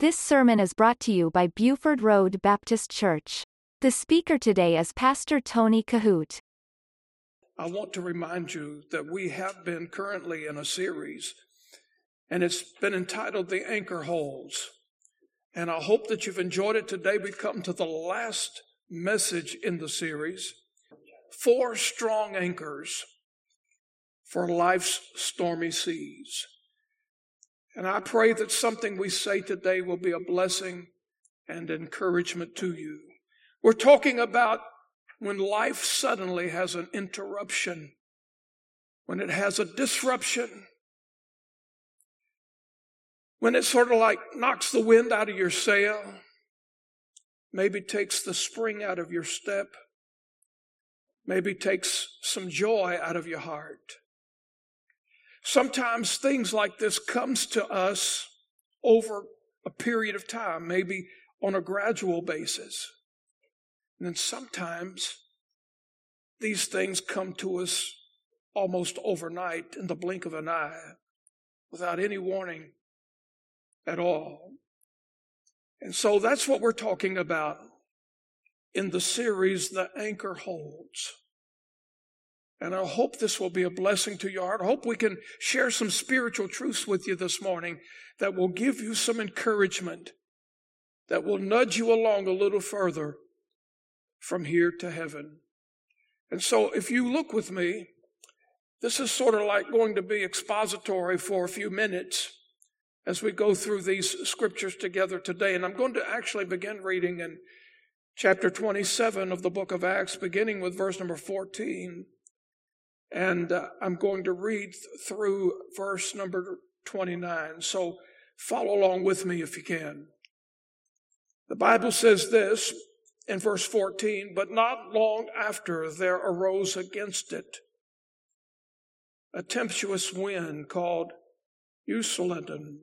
This sermon is brought to you by Buford Road Baptist Church. The speaker today is Pastor Tony Kohout. I want to remind you that we have been currently in a series, and it's been entitled The Anchor Holds. And I hope that you've enjoyed it today. We've come to the last message in the series Four Strong Anchors for Life's Stormy Seas. And I pray that something we say today will be a blessing and encouragement to you. We're talking about when life suddenly has an interruption, when it has a disruption, when it sort of like knocks the wind out of your sail, maybe takes the spring out of your step, maybe takes some joy out of your heart. Sometimes things like this comes to us over a period of time, maybe on a gradual basis. And then sometimes these things come to us almost overnight in the blink of an eye without any warning at all. And so that's what we're talking about in the series, The Anchor Holds. And I hope this will be a blessing to your heart. I hope we can share some spiritual truths with you this morning that will give you some encouragement, that will nudge you along a little further from here to heaven. And so if you look with me, this is sort of like going to be expository for a few minutes as we go through these scriptures together today. And I'm going to actually begin reading in chapter 27 of the book of Acts, beginning with verse number 14. And uh, I'm going to read through verse number 29. So follow along with me if you can. The Bible says this in verse 14, but not long after there arose against it a tempestuous wind called Euroclydon.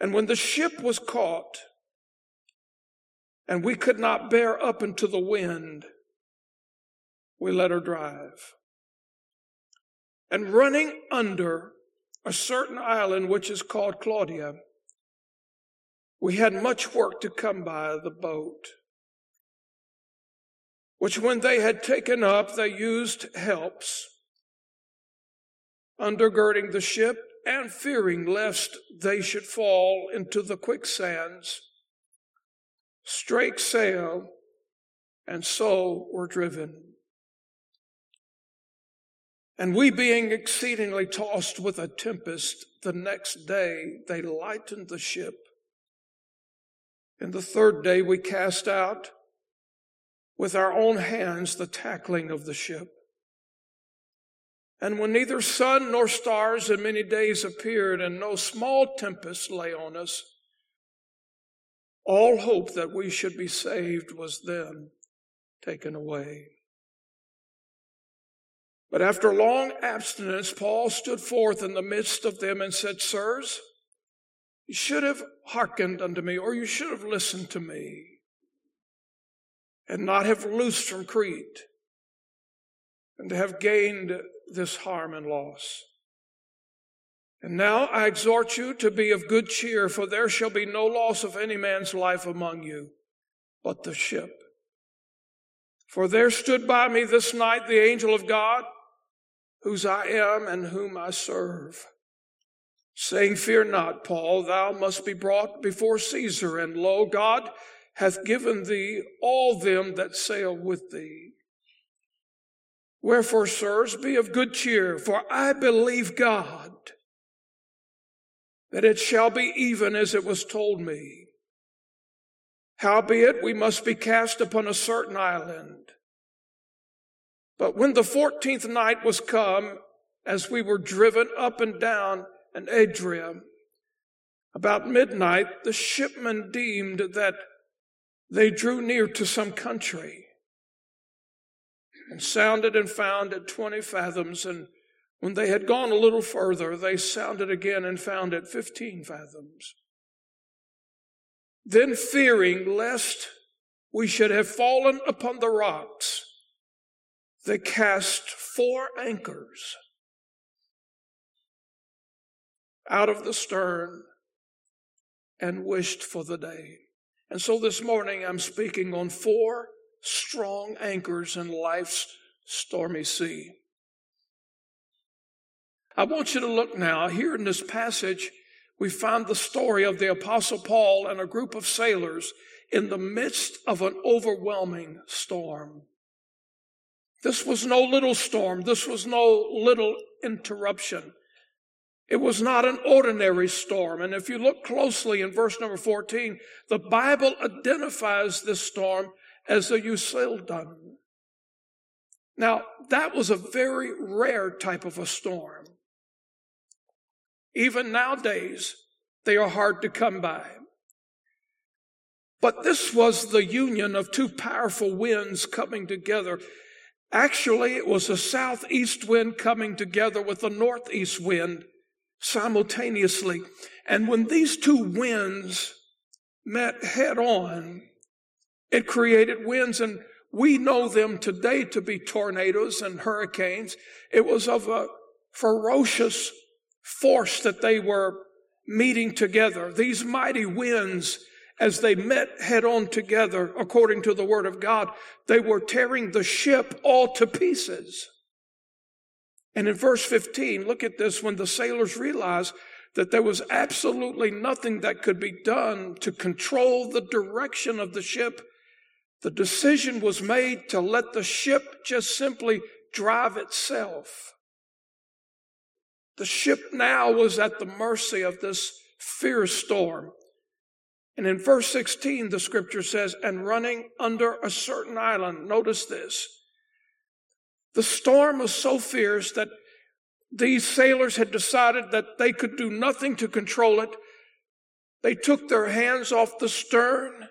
And when the ship was caught, and we could not bear up into the wind, we let her drive. And running under a certain island which is called Clauda, we had much work to come by the boat, which when they had taken up, they used helps, undergirding the ship and fearing lest they should fall into the quicksands, strake sail, and so were driven. And we being exceedingly tossed with a tempest, the next day they lightened the ship. And the third day we cast out with our own hands the tackling of the ship. And when neither sun nor stars in many days appeared, and no small tempest lay on us, all hope that we should be saved was then taken away. But after long abstinence, Paul stood forth in the midst of them and said, Sirs, you should have hearkened unto me, or you should have listened to me, and not have loosed from Crete, and to have gained this harm and loss. And now I exhort you to be of good cheer, for there shall be no loss of any man's life among you, but the ship. For there stood by me this night the angel of God, whose I am and whom I serve, saying, Fear not, Paul, thou must be brought before Caesar, and lo, God hath given thee all them that sail with thee. Wherefore, sirs, be of good cheer, for I believe God that it shall be even as it was told me. Howbeit, we must be cast upon a certain island. But when the fourteenth night was come, as we were driven up and down an Adria, about midnight, the shipmen deemed that they drew near to some country and sounded and found it 20 fathoms. And when they had gone a little further, they sounded again and found it 15 fathoms. Then fearing lest we should have fallen upon the rocks, they cast four anchors out of the stern and wished for the day. And so this morning I'm speaking on four strong anchors in life's stormy sea. I want you to look now. Here in this passage, we find the story of the Apostle Paul and a group of sailors in the midst of an overwhelming storm. This was no little storm. This was no little interruption. It was not an ordinary storm. And if you look closely in verse number 14, the Bible identifies this storm as the Euroclydon. Now, that was a very rare type of a storm. Even nowadays, they are hard to come by. But this was the union of two powerful winds coming together. Actually, it was a southeast wind coming together with a northeast wind simultaneously. And when these two winds met head on, it created winds and we know them today to be tornadoes and hurricanes. It was of a ferocious force that they were meeting together. These mighty winds, as they met head on together, according to the word of God, they were tearing the ship all to pieces. And in verse 15, look at this when the sailors realized that there was absolutely nothing that could be done to control the direction of the ship, the decision was made to let the ship just simply drive itself. The ship now was at the mercy of this fierce storm. And in verse 16, the scripture says, and running under a certain island. Notice this. The storm was so fierce that these sailors had decided that they could do nothing to control it. They took their hands off the stern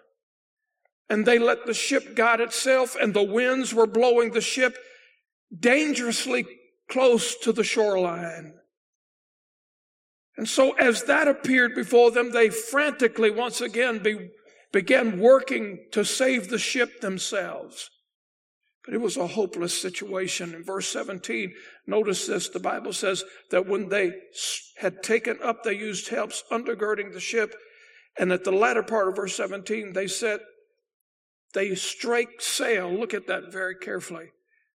and they let the ship guide itself, and the winds were blowing the ship dangerously close to the shoreline. And so as that appeared before them, they frantically once again be, began working to save the ship themselves. But it was a hopeless situation. In verse 17, notice this, the Bible says that when they had taken up, they used helps undergirding the ship. And at the latter part of verse 17, they said, they strake sail. Look at that very carefully.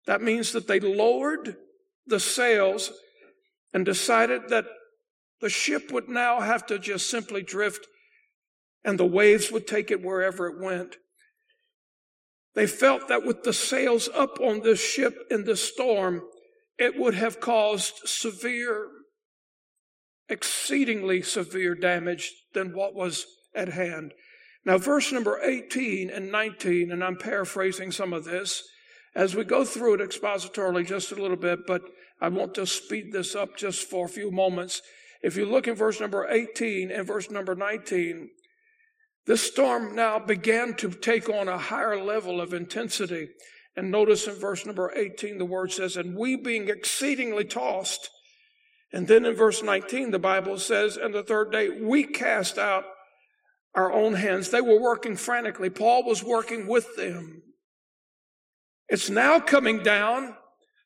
That means that they lowered the sails and decided that the ship would now have to just simply drift and the waves would take it wherever it went. They felt that with the sails up on this ship in the storm, it would have caused severe, exceedingly severe damage than what was at hand. Now, verse number 18 and 19, and I'm paraphrasing some of this as we go through it expositorily just a little bit, but I want to speed this up just for a few moments. If you look in verse number 18 and verse number 19, this storm now began to take on a higher level of intensity. And notice in verse number 18, the word says, and we being exceedingly tossed. And then in verse 19, the Bible says, and the third day, we cast out our own hands. They were working frantically. Paul was working with them. It's now coming down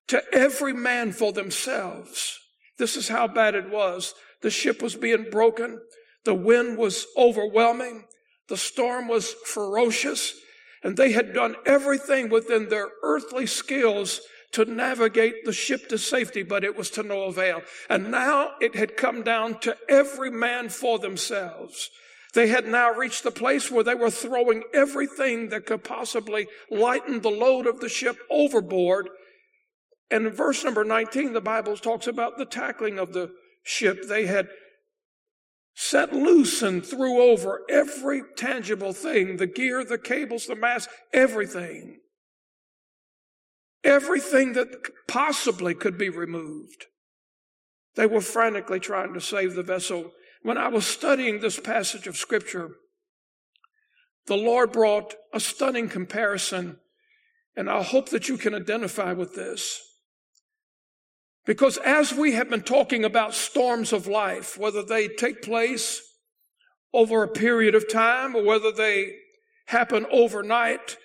to every man for themselves. This is how bad it was. The ship was being broken. The wind was overwhelming. The storm was ferocious. And they had done everything within their earthly skills to navigate the ship to safety, but it was to no avail. And now it had come down to every man for themselves. They had now reached the place where they were throwing everything that could possibly lighten the load of the ship overboard. And in verse number 19, the Bible talks about the tackling of the ship, they had set loose and threw over every tangible thing the gear, the cables, the mast, everything. Everything that possibly could be removed. They were frantically trying to save the vessel. When I was studying this passage of Scripture, the Lord brought a stunning comparison, and I hope that you can identify with this. Because as we have been talking about storms of life, whether they take place over a period of time or whether they happen overnight,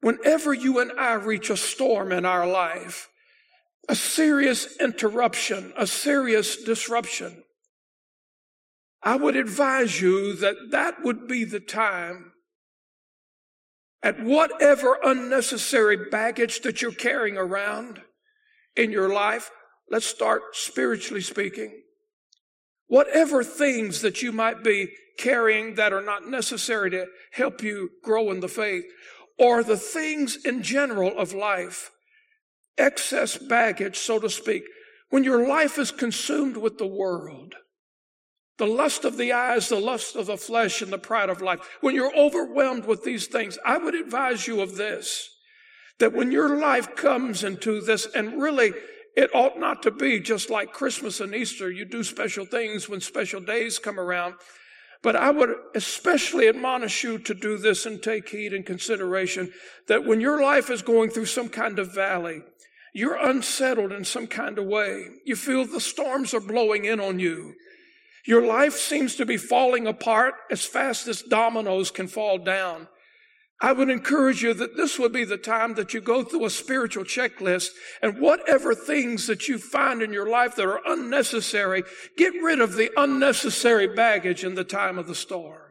whenever you and I reach a storm in our life, a serious interruption, a serious disruption, I would advise you that that would be the time at whatever unnecessary baggage that you're carrying around in your life. Let's start spiritually speaking. Whatever things that you might be carrying that are not necessary to help you grow in the faith, or the things in general of life, excess baggage, so to speak, when your life is consumed with the world, the lust of the eyes, the lust of the flesh, and the pride of life, when you're overwhelmed with these things, I would advise you of this that when your life comes into this, and really it ought not to be just like Christmas and Easter, you do special things when special days come around. But I would especially admonish you to do this and take heed and consideration that when your life is going through some kind of valley, you're unsettled in some kind of way. You feel the storms are blowing in on you. Your life seems to be falling apart as fast as dominoes can fall down. I would encourage you that this would be the time that you go through a spiritual checklist and whatever things that you find in your life that are unnecessary, get rid of the unnecessary baggage in the time of the storm.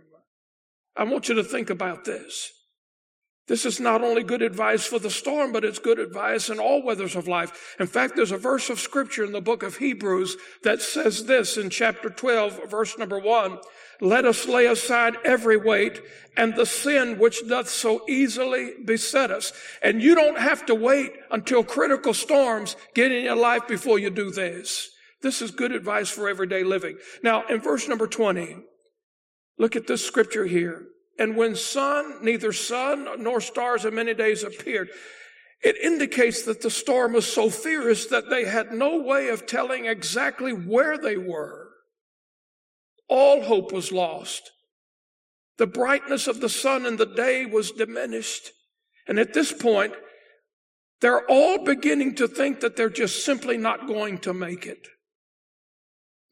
I want you to think about this. This is not only good advice for the storm, but it's good advice in all weathers of life. In fact, there's a verse of scripture in the book of Hebrews that says this in chapter 12, verse number one. Let us lay aside every weight and the sin which doth so easily beset us. And you don't have to wait until critical storms get in your life before you do this. This is good advice for everyday living. Now, in verse number 20, look at this scripture here. And when sun, neither sun nor stars in many days appeared, it indicates that the storm was so fierce that they had no way of telling exactly where they were all hope was lost. The brightness of the sun in the day was diminished. And at this point, they're all beginning to think that they're just simply not going to make it.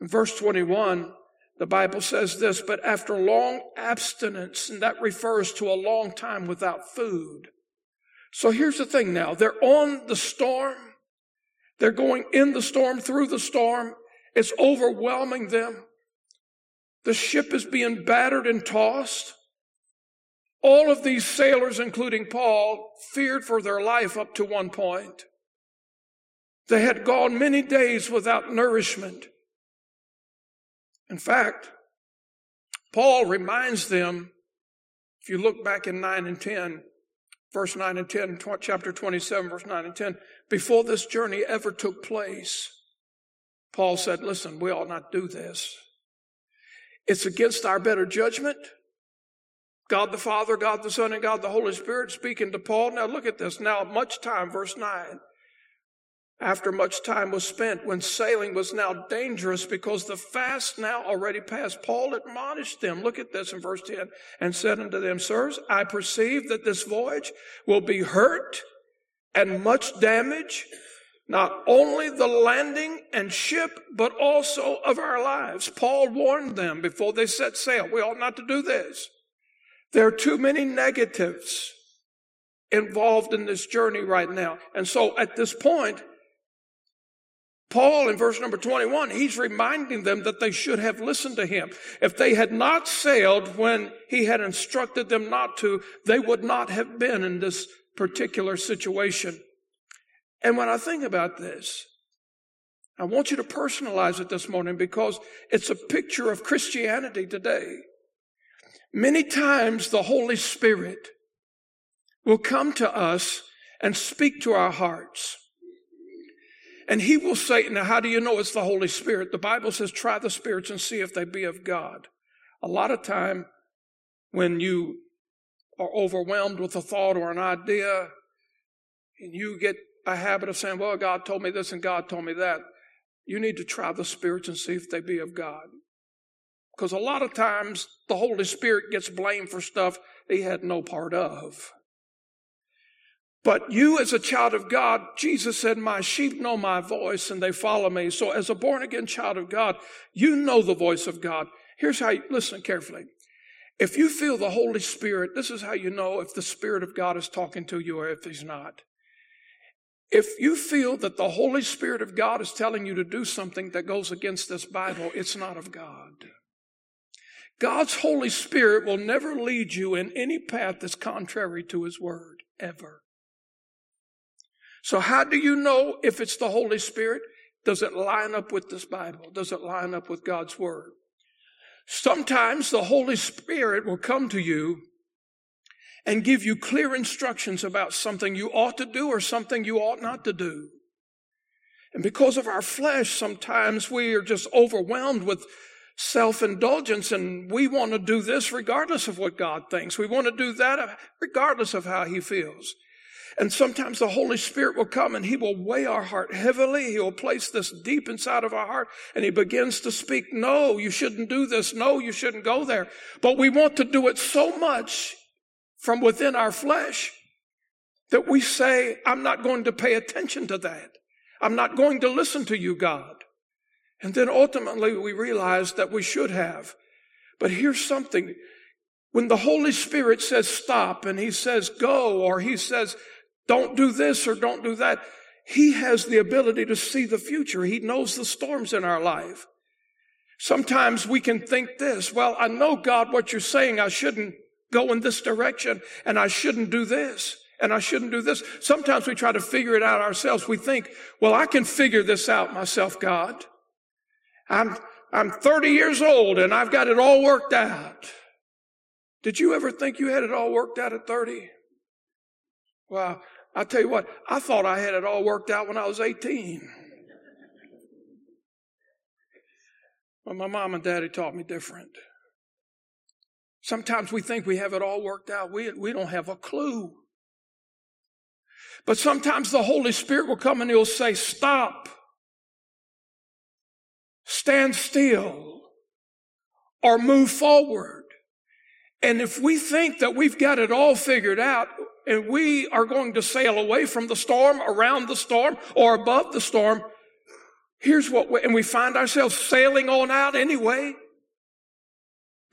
In verse 21, the Bible says this, but after long abstinence, and that refers to a long time without food. So here's the thing now. They're on the storm. They're going in the storm, through the storm. It's overwhelming them. The ship is being battered and tossed. All of these sailors, including Paul, feared for their life up to one point. They had gone many days without nourishment. In fact, Paul reminds them, if you look back in 9 and 10, verse 9 and 10, chapter 27, verse 9 and 10, before this journey ever took place, Paul said, Listen, we ought not do this. It's against our better judgment. God the Father, God the Son, and God the Holy Spirit speaking to Paul. Now look at this. Now, much time, verse 9. After much time was spent, when sailing was now dangerous because the fast now already passed, Paul admonished them. Look at this in verse 10 and said unto them, Sirs, I perceive that this voyage will be hurt and much damage not only the landing and ship, but also of our lives. Paul warned them before they set sail. We ought not to do this. There are too many negatives involved in this journey right now. And so at this point, Paul in verse number 21, he's reminding them that they should have listened to him. If they had not sailed when he had instructed them not to, they would not have been in this particular situation. And when I think about this, I want you to personalize it this morning because it's a picture of Christianity today. Many times the Holy Spirit will come to us and speak to our hearts. And he will say, now how do you know it's the Holy Spirit? The Bible says, try the spirits and see if they be of God. A lot of time when you are overwhelmed with a thought or an idea and you get a habit of saying, well, God told me this and God told me that. You need to try the spirits and see if they be of God. Because a lot of times the Holy Spirit gets blamed for stuff he had no part of. But you, as a child of God, Jesus said, My sheep know my voice and they follow me. So, as a born again child of God, you know the voice of God. Here's how you listen carefully. If you feel the Holy Spirit, this is how you know if the Spirit of God is talking to you or if He's not. If you feel that the Holy Spirit of God is telling you to do something that goes against this Bible, it's not of God. God's Holy Spirit will never lead you in any path that's contrary to His Word, ever. So how do you know if it's the Holy Spirit? Does it line up with this Bible? Does it line up with God's Word? Sometimes the Holy Spirit will come to you and give you clear instructions about something you ought to do or something you ought not to do. And because of our flesh, sometimes we are just overwhelmed with self-indulgence and we want to do this regardless of what God thinks. We want to do that regardless of how he feels. And sometimes the Holy Spirit will come and He will weigh our heart heavily. He will place this deep inside of our heart and He begins to speak, no, you shouldn't do this. No, you shouldn't go there. But we want to do it so much from within our flesh that we say, I'm not going to pay attention to that. I'm not going to listen to you, God. And then ultimately we realize that we should have. But here's something. When the Holy Spirit says stop and He says go or He says don't do this or don't do that, He has the ability to see the future. He knows the storms in our life. Sometimes we can think this, well, I know God what you're saying. I shouldn't go in this direction and I shouldn't do this and I shouldn't do this. Sometimes we try to figure it out ourselves. We think, well, I can figure this out myself, God. I'm, I'm 30 years old and I've got it all worked out. Did you ever think you had it all worked out at 30? Well, I tell you what, I thought I had it all worked out when I was 18. But my mom and daddy taught me different. Sometimes we think we have it all worked out. We, we don't have a clue. But sometimes the Holy Spirit will come and he'll say, stop, stand still, or move forward. And if we think that we've got it all figured out and we are going to sail away from the storm, around the storm, or above the storm, here's what we, and we find ourselves sailing on out anyway.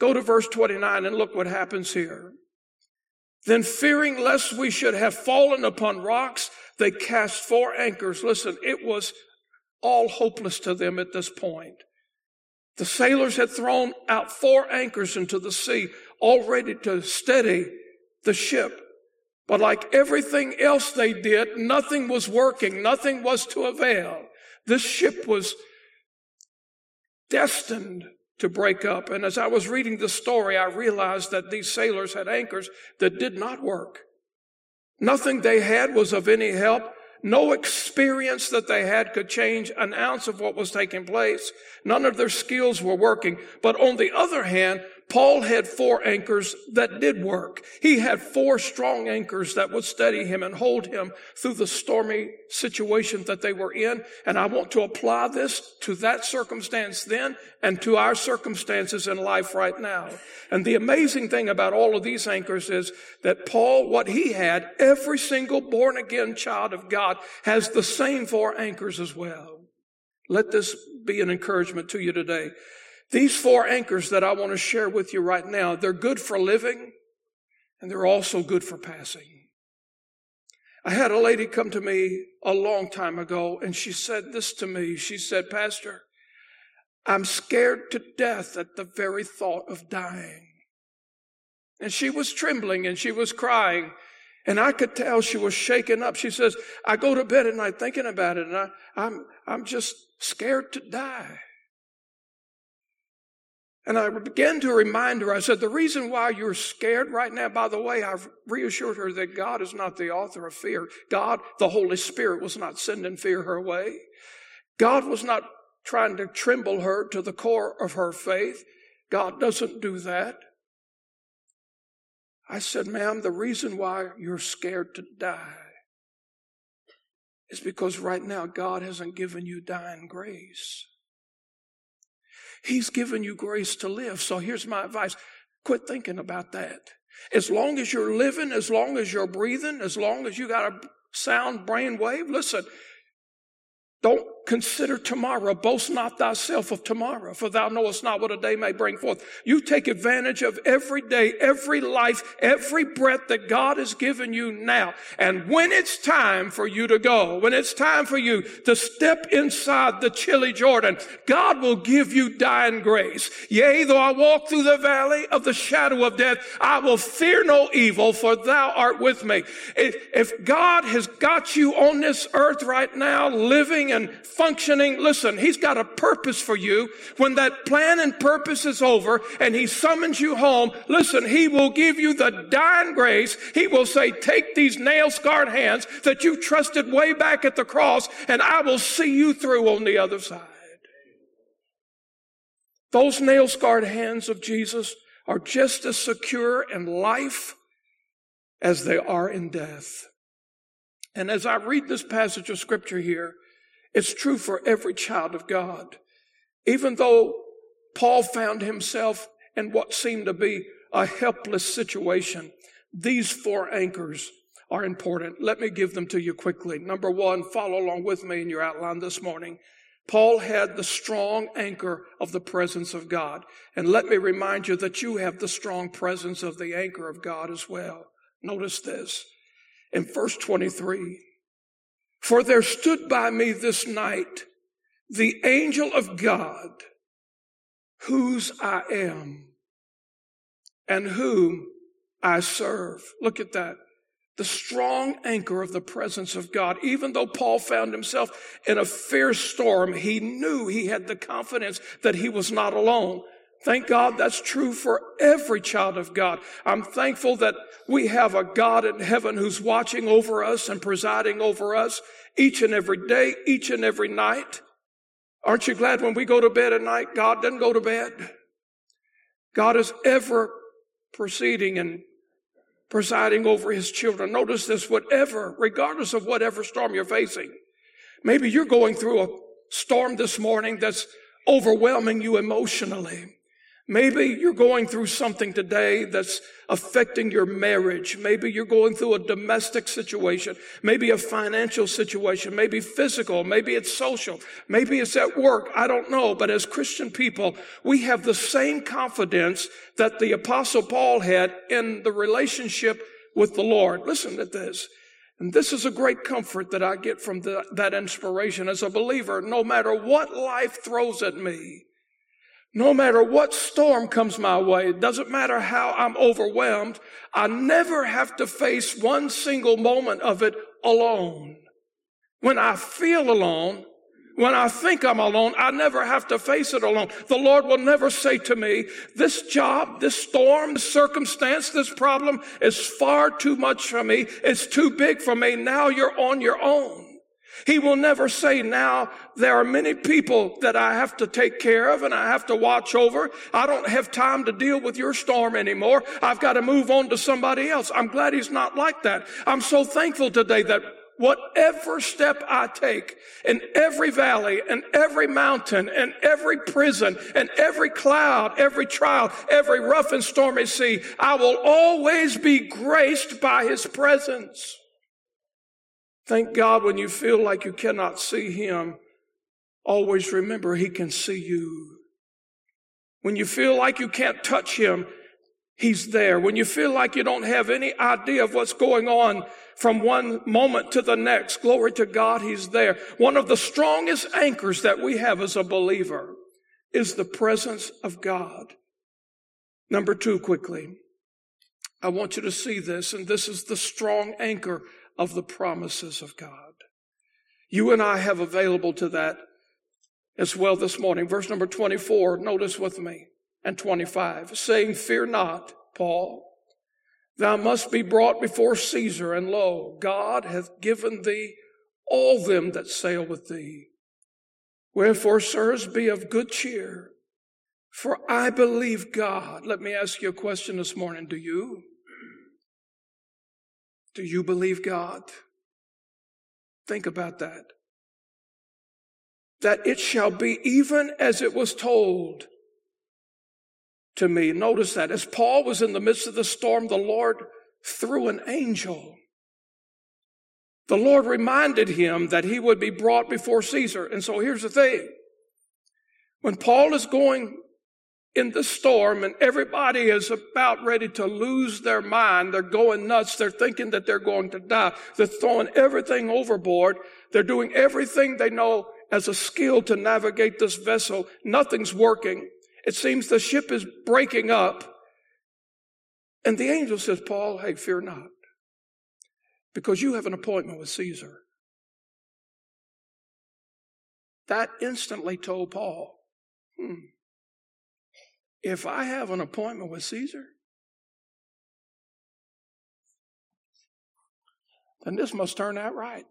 Go to verse 29 and look what happens here. Then fearing lest we should have fallen upon rocks, they cast four anchors. Listen, it was all hopeless to them at this point. The sailors had thrown out four anchors into the sea, all ready to steady the ship. But like everything else they did, nothing was working. Nothing was to avail. This ship was destined to break up. And as I was reading the story, I realized that these sailors had anchors that did not work. Nothing they had was of any help. No experience that they had could change an ounce of what was taking place. None of their skills were working. But on the other hand, Paul had four anchors that did work. He had four strong anchors that would steady him and hold him through the stormy situation that they were in. And I want to apply this to that circumstance then and to our circumstances in life right now. And the amazing thing about all of these anchors is that Paul, what he had, every single born again child of God has the same four anchors as well. Let this be an encouragement to you today. These four anchors that I want to share with you right now, they're good for living and they're also good for passing. I had a lady come to me a long time ago and she said this to me. She said, Pastor, I'm scared to death at the very thought of dying. And she was trembling and she was crying. And I could tell she was shaken up. She says, I go to bed at night thinking about it and I, I'm, I'm just scared to die. And I began to remind her, I said, the reason why you're scared right now, by the way, I've reassured her that God is not the author of fear. God, the Holy Spirit, was not sending fear her way. God was not trying to tremble her to the core of her faith. God doesn't do that. I said, ma'am, the reason why you're scared to die is because right now God hasn't given you dying grace. He's given you grace to live. So here's my advice. Quit thinking about that. As long as you're living, as long as you're breathing, as long as you got a sound brain wave, listen, don't consider tomorrow. Boast not thyself of tomorrow, for thou knowest not what a day may bring forth. You take advantage of every day, every life, every breath that God has given you now. And when it's time for you to go, when it's time for you to step inside the chilly Jordan, God will give you dying grace. Yea, though I walk through the valley of the shadow of death, I will fear no evil, for thou art with me. If, if God has got you on this earth right now, living and functioning, listen, He's got a purpose for you. When that plan and purpose is over and He summons you home, listen, He will give you the dying grace. He will say, take these nail scarred hands that you trusted way back at the cross and I will see you through on the other side. Those nail scarred hands of Jesus are just as secure in life as they are in death. And as I read this passage of scripture here, it's true for every child of God. Even though Paul found himself in what seemed to be a helpless situation, these four anchors are important. Let me give them to you quickly. Number one, follow along with me in your outline this morning. Paul had the strong anchor of the presence of God. And let me remind you that you have the strong presence of the anchor of God as well. Notice this in verse 23. For there stood by me this night the angel of God, whose I am and whom I serve. Look at that. The strong anchor of the presence of God. Even though Paul found himself in a fierce storm, he knew he had the confidence that he was not alone. Thank God that's true for every child of God. I'm thankful that we have a God in heaven who's watching over us and presiding over us each and every day, each and every night. Aren't you glad when we go to bed at night, God doesn't go to bed? God is ever proceeding and presiding over his children. Notice this, whatever, regardless of whatever storm you're facing. Maybe you're going through a storm this morning that's overwhelming you emotionally. Maybe you're going through something today that's affecting your marriage. Maybe you're going through a domestic situation, maybe a financial situation, maybe physical, maybe it's social, maybe it's at work. I don't know. But as Christian people, we have the same confidence that the apostle Paul had in the relationship with the Lord. Listen to this. And this is a great comfort that I get from the, that inspiration as a believer. No matter what life throws at me, no matter what storm comes my way, it doesn't matter how I'm overwhelmed, I never have to face one single moment of it alone. When I feel alone, when I think I'm alone, I never have to face it alone. The Lord will never say to me, this job, this storm, this circumstance, this problem is far too much for me. It's too big for me. Now you're on your own. He will never say, now there are many people that I have to take care of and I have to watch over. I don't have time to deal with your storm anymore. I've got to move on to somebody else. I'm glad he's not like that. I'm so thankful today that whatever step I take in every valley and every mountain and every prison and every cloud, every trial, every rough and stormy sea, I will always be graced by his presence. Thank God when you feel like you cannot see Him, always remember He can see you. When you feel like you can't touch Him, He's there. When you feel like you don't have any idea of what's going on from one moment to the next, glory to God, He's there. One of the strongest anchors that we have as a believer is the presence of God. Number two, quickly. I want you to see this, and this is the strong anchor of the promises of God. You and I have available to that as well this morning. Verse number 24, notice with me, and 25, saying, Fear not, Paul, thou must be brought before Caesar, and lo, God hath given thee all them that sail with thee. Wherefore, sirs, be of good cheer, for I believe God. Let me ask you a question this morning. Do you? Do you believe God? Think about that. That it shall be even as it was told to me. Notice that as Paul was in the midst of the storm, the Lord threw an angel. the Lord reminded him that he would be brought before Caesar. And so here's the thing. When Paul is going in the storm and everybody is about ready to lose their mind. They're going nuts. They're thinking that they're going to die. They're throwing everything overboard. They're doing everything they know as a skill to navigate this vessel. Nothing's working. It seems the ship is breaking up. And the angel says, Paul, hey, fear not, because you have an appointment with Caesar. That instantly told Paul, hmm, if I have an appointment with Caesar, then this must turn out right.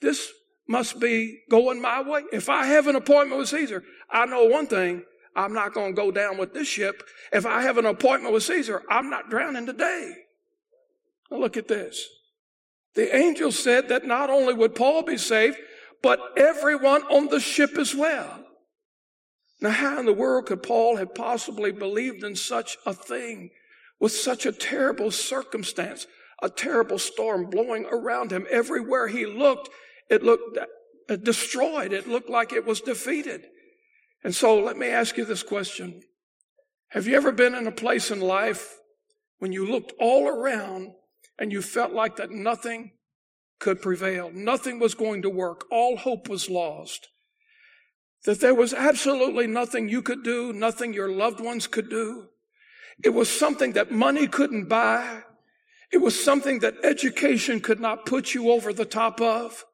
This must be going my way. If I have an appointment with Caesar, I know one thing. I'm not going to go down with this ship. If I have an appointment with Caesar, I'm not drowning today. Now look at this. The angel said that not only would Paul be saved, but everyone on the ship as well. Now, how in the world could Paul have possibly believed in such a thing with such a terrible circumstance, a terrible storm blowing around him? Everywhere he looked, it looked destroyed. It looked like it was defeated. And so let me ask you this question. Have you ever been in a place in life when you looked all around and you felt like that nothing could prevail? Nothing was going to work. All hope was lost that there was absolutely nothing you could do, nothing your loved ones could do. It was something that money couldn't buy. It was something that education could not put you over the top of.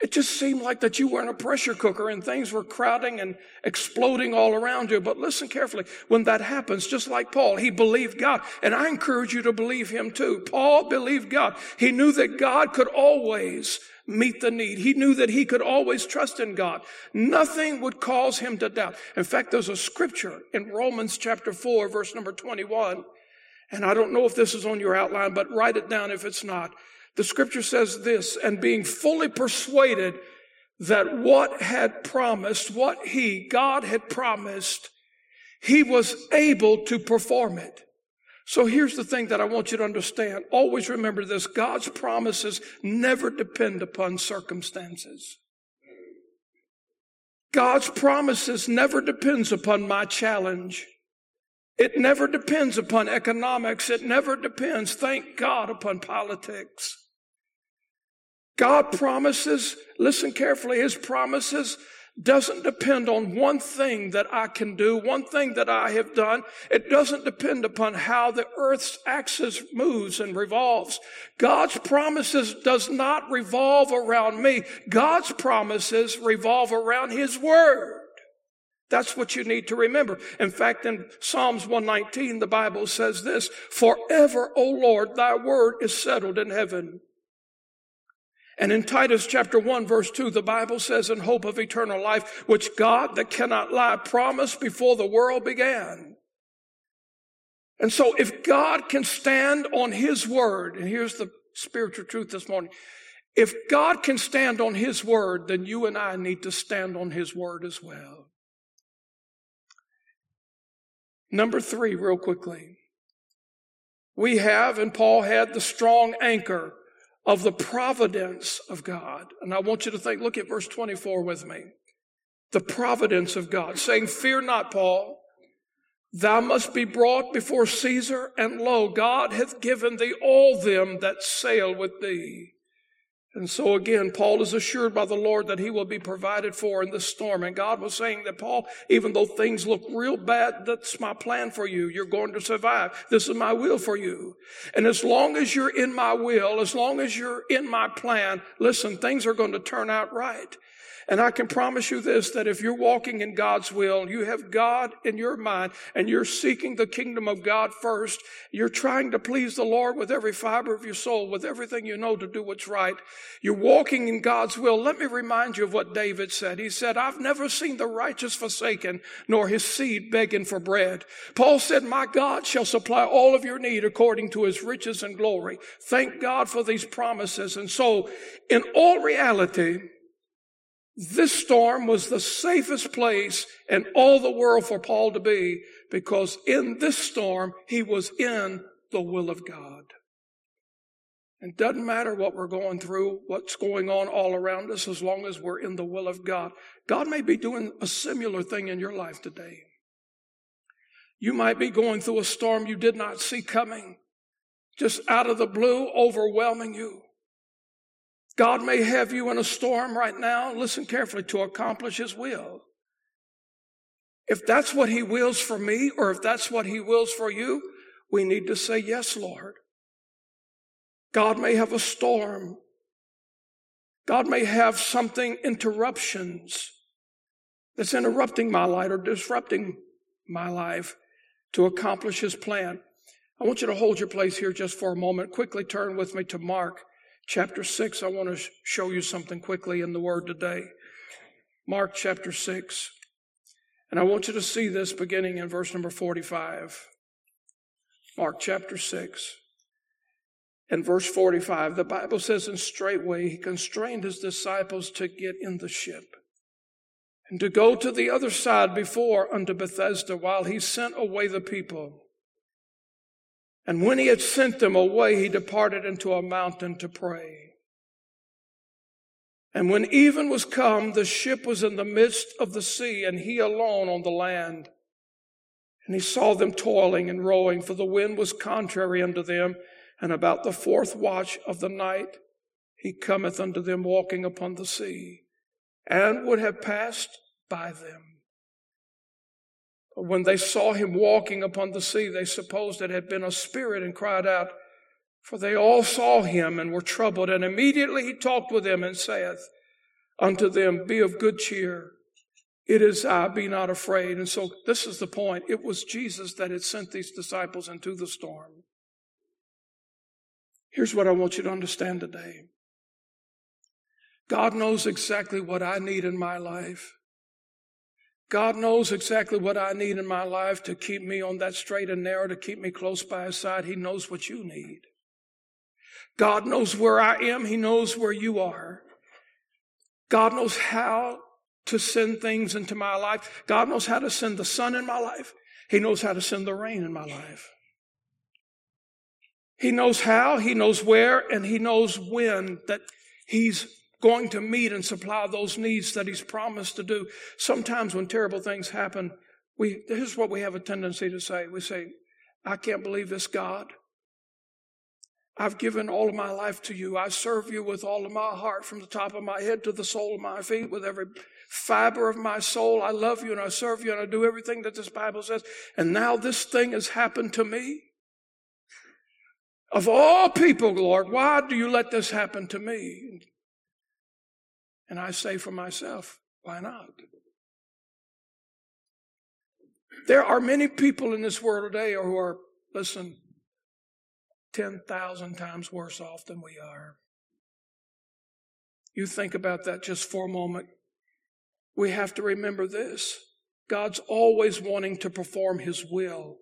It just seemed like that you were in a pressure cooker and things were crowding and exploding all around you. But listen carefully. When that happens, just like Paul, he believed God. And I encourage you to believe him too. Paul believed God. He knew that God could always meet the need. He knew that he could always trust in God. Nothing would cause him to doubt. In fact, there's a scripture in Romans chapter 4, verse number 21. And I don't know if this is on your outline, but write it down if it's not. The scripture says this, and being fully persuaded that what had promised, what he, God had promised, he was able to perform it. So here's the thing that I want you to understand. Always remember this. God's promises never depend upon circumstances. God's promises never depends upon my challenge. It never depends upon economics. It never depends, thank God, upon politics. God promises, listen carefully, His promises doesn't depend on one thing that I can do, one thing that I have done. It doesn't depend upon how the earth's axis moves and revolves. God's promises does not revolve around me. God's promises revolve around His Word. That's what you need to remember. In fact, in Psalms 119, the Bible says this, Forever, O Lord, thy word is settled in heaven. And in Titus chapter 1 verse 2, the Bible says, in hope of eternal life, which God that cannot lie promised before the world began. And so if God can stand on His word, and here's the spiritual truth this morning, if God can stand on His word, then you and I need to stand on His word as well. Number three, real quickly. We have, and Paul had, the strong anchor of the providence of God. And I want you to think, look at verse 24 with me. The providence of God, saying, Fear not, Paul. Thou must be brought before Caesar, and lo, God hath given thee all them that sail with thee. And so again, Paul is assured by the Lord that he will be provided for in this storm. And God was saying that Paul, even though things look real bad, that's my plan for you. You're going to survive. This is my will for you. And as long as you're in my will, as long as you're in my plan, listen, things are going to turn out right. And I can promise you this, that if you're walking in God's will, you have God in your mind and you're seeking the kingdom of God first, you're trying to please the Lord with every fiber of your soul, with everything you know to do what's right. You're walking in God's will. Let me remind you of what David said. He said, I've never seen the righteous forsaken, nor his seed begging for bread. Paul said, my God shall supply all of your need according to his riches and glory. Thank God for these promises. And so in all reality, this storm was the safest place in all the world for Paul to be because in this storm, he was in the will of God. It doesn't matter what we're going through, what's going on all around us, as long as we're in the will of God. God may be doing a similar thing in your life today. You might be going through a storm you did not see coming, just out of the blue, overwhelming you. God may have you in a storm right now, listen carefully, to accomplish His will. If that's what He wills for me, or if that's what He wills for you, we need to say, Yes, Lord. God may have a storm. God may have something, interruptions that's interrupting my life or disrupting my life to accomplish his plan. I want you to hold your place here just for a moment. Quickly turn with me to Mark chapter 6. I want to show you something quickly in the word today. Mark chapter 6. And I want you to see this beginning in verse number 45. Mark chapter 6 and verse 45. The Bible says, And straightway he constrained his disciples to get in the ship and to go to the other side before unto Bethsaida while he sent away the people. And when he had sent them away, he departed into a mountain to pray. And when even was come, the ship was in the midst of the sea, and he alone on the land. And he saw them toiling and rowing, for the wind was contrary unto them. And about the fourth watch of the night, he cometh unto them walking upon the sea and would have passed by them. When they saw him walking upon the sea, they supposed it had been a spirit and cried out, for they all saw him and were troubled. And immediately he talked with them and saith unto them, Be of good cheer. It is I, be not afraid. And so this is the point. It was Jesus that had sent these disciples into the storm. Here's what I want you to understand today God knows exactly what I need in my life. God knows exactly what I need in my life to keep me on that straight and narrow, to keep me close by his side. He knows what you need. God knows where I am. He knows where you are. God knows how to send things into my life. God knows how to send the sun in my life. He knows how to send the rain in my life. He knows how, he knows where, and he knows when that he's going to meet and supply those needs that he's promised to do. Sometimes when terrible things happen, we, here's what we have a tendency to say. We say, I can't believe this God. I've given all of my life to you. I serve you with all of my heart from the top of my head to the sole of my feet with every fiber of my soul. I love you and I serve you and I do everything that this Bible says. And now this thing has happened to me. Of all people, Lord, why do you let this happen to me? And I say for myself, why not? There are many people in this world today who are, listen, 10,000 times worse off than we are. You think about that just for a moment. We have to remember this God's always wanting to perform His will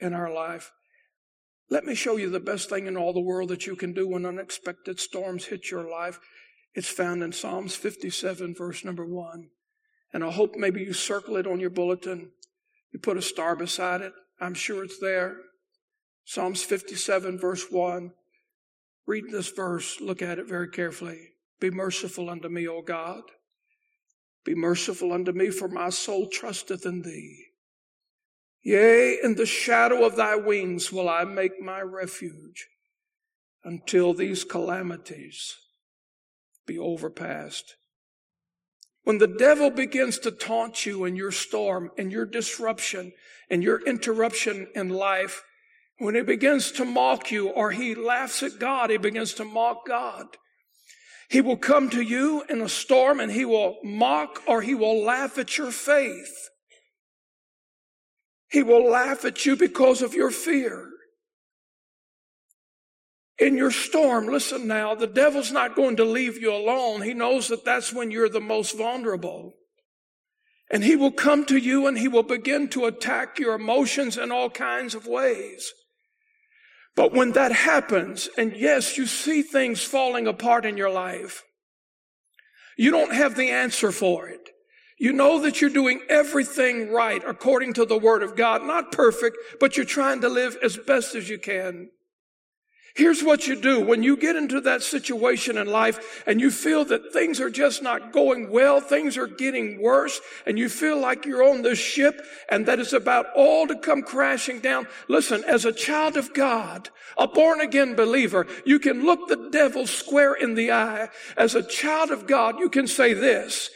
in our life. Let me show you the best thing in all the world that you can do when unexpected storms hit your life. It's found in Psalms 57, verse number one. And I hope maybe you circle it on your bulletin. You put a star beside it. I'm sure it's there. Psalms 57, verse 1. Read this verse. Look at it very carefully. Be merciful unto me, O God. Be merciful unto me, for my soul trusteth in thee. Yea, in the shadow of thy wings will I make my refuge until these calamities be overpassed. When the devil begins to taunt you in your storm and your disruption and your interruption in life, when he begins to mock you or he laughs at God, he begins to mock God. He will come to you in a storm and he will mock or he will laugh at your faith. He will laugh at you because of your fear. In your storm, listen now, the devil's not going to leave you alone. He knows that that's when you're the most vulnerable. And he will come to you and he will begin to attack your emotions in all kinds of ways. But when that happens, and yes, you see things falling apart in your life, you don't have the answer for it. You know that you're doing everything right according to the Word of God. Not perfect, but you're trying to live as best as you can. Here's what you do when you get into that situation in life and you feel that things are just not going well, things are getting worse, and you feel like you're on this ship and that it's about all to come crashing down. Listen, as a child of God, a born again believer, you can look the devil square in the eye. As a child of God, you can say this,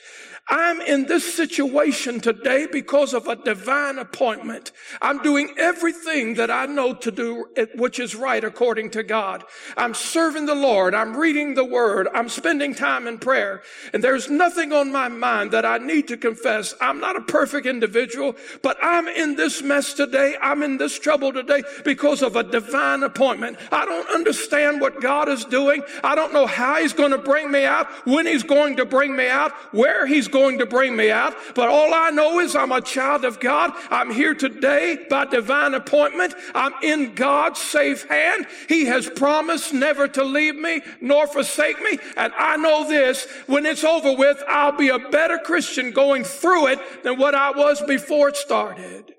I'm in this situation today because of a divine appointment. I'm doing everything that I know to do, which is right according to God. I'm serving the Lord. I'm reading the word. I'm spending time in prayer. And there's nothing on my mind that I need to confess. I'm not a perfect individual, but I'm in this mess today. I'm in this trouble today because of a divine appointment. I don't understand what God is doing. I don't know how he's going to bring me out, when he's going to bring me out, where he's going to bring me out, but all I know is I'm a child of God. I'm here today by divine appointment. I'm in God's safe hand. He has promised never to leave me nor forsake me. And I know this, when it's over with, I'll be a better Christian going through it than what I was before it started.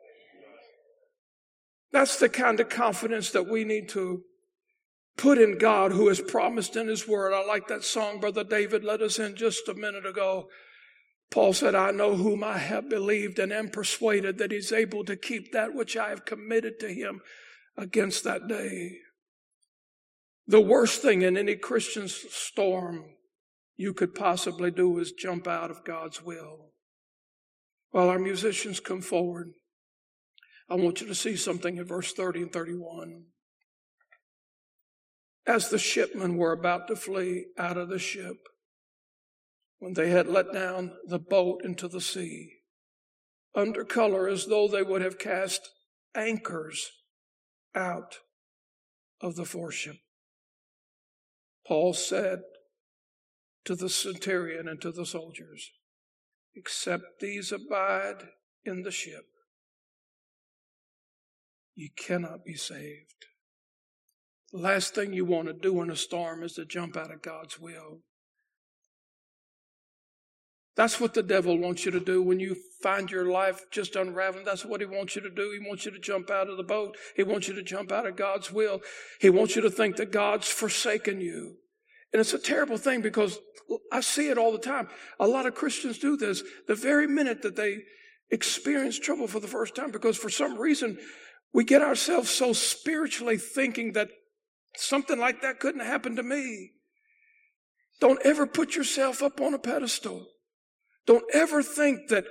That's the kind of confidence that we need to put in God who has promised in his word. I like that song Brother David led us in just a minute ago. Paul said, I know whom I have believed and am persuaded that he's able to keep that which I have committed to him against that day. The worst thing in any Christian's storm you could possibly do is jump out of God's will. While our musicians come forward, I want you to see something in verse 30 and 31. As the shipmen were about to flee out of the ship, when they had let down the boat into the sea, under color as though they would have cast anchors out of the foreship. Paul said to the centurion and to the soldiers, Except these abide in the ship, you cannot be saved. The last thing you want to do in a storm is to jump out of God's will. That's what the devil wants you to do when you find your life just unraveling. That's what he wants you to do. He wants you to jump out of the boat. He wants you to jump out of God's will. He wants you to think that God's forsaken you. And it's a terrible thing because I see it all the time. A lot of Christians do this the very minute that they experience trouble for the first time because for some reason we get ourselves so spiritually thinking that something like that couldn't happen to me. Don't ever put yourself up on a pedestal. Don't ever think that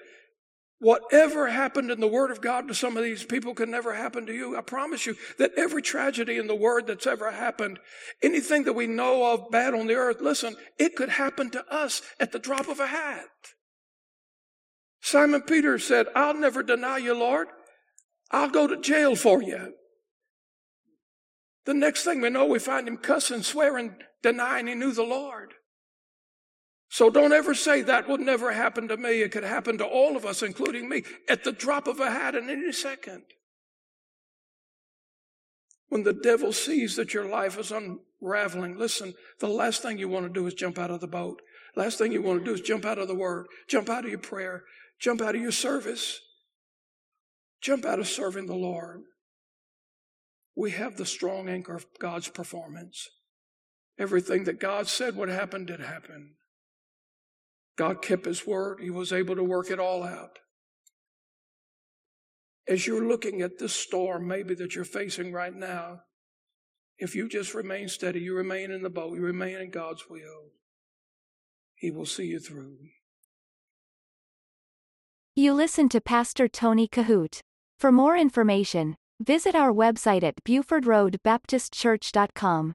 whatever happened in the Word of God to some of these people could never happen to you. I promise you that every tragedy in the Word that's ever happened, anything that we know of bad on the earth, listen, it could happen to us at the drop of a hat. Simon Peter said, I'll never deny you, Lord. I'll go to jail for you. The next thing we know, we find him cussing, swearing, denying he knew the Lord. So don't ever say that would never happen to me. It could happen to all of us, including me, at the drop of a hat in any second. When the devil sees that your life is unraveling, listen, the last thing you want to do is jump out of the boat. Last thing you want to do is jump out of the word, jump out of your prayer, jump out of your service, jump out of serving the Lord. We have the strong anchor of God's performance. Everything that God said would happen did happen. God kept his word. He was able to work it all out. As you're looking at this storm, maybe that you're facing right now, if you just remain steady, you remain in the boat, you remain in God's will, He will see you through. You listen to Pastor Tony Kohout. For more information, visit our website at BufordRoadBaptistChurch.com.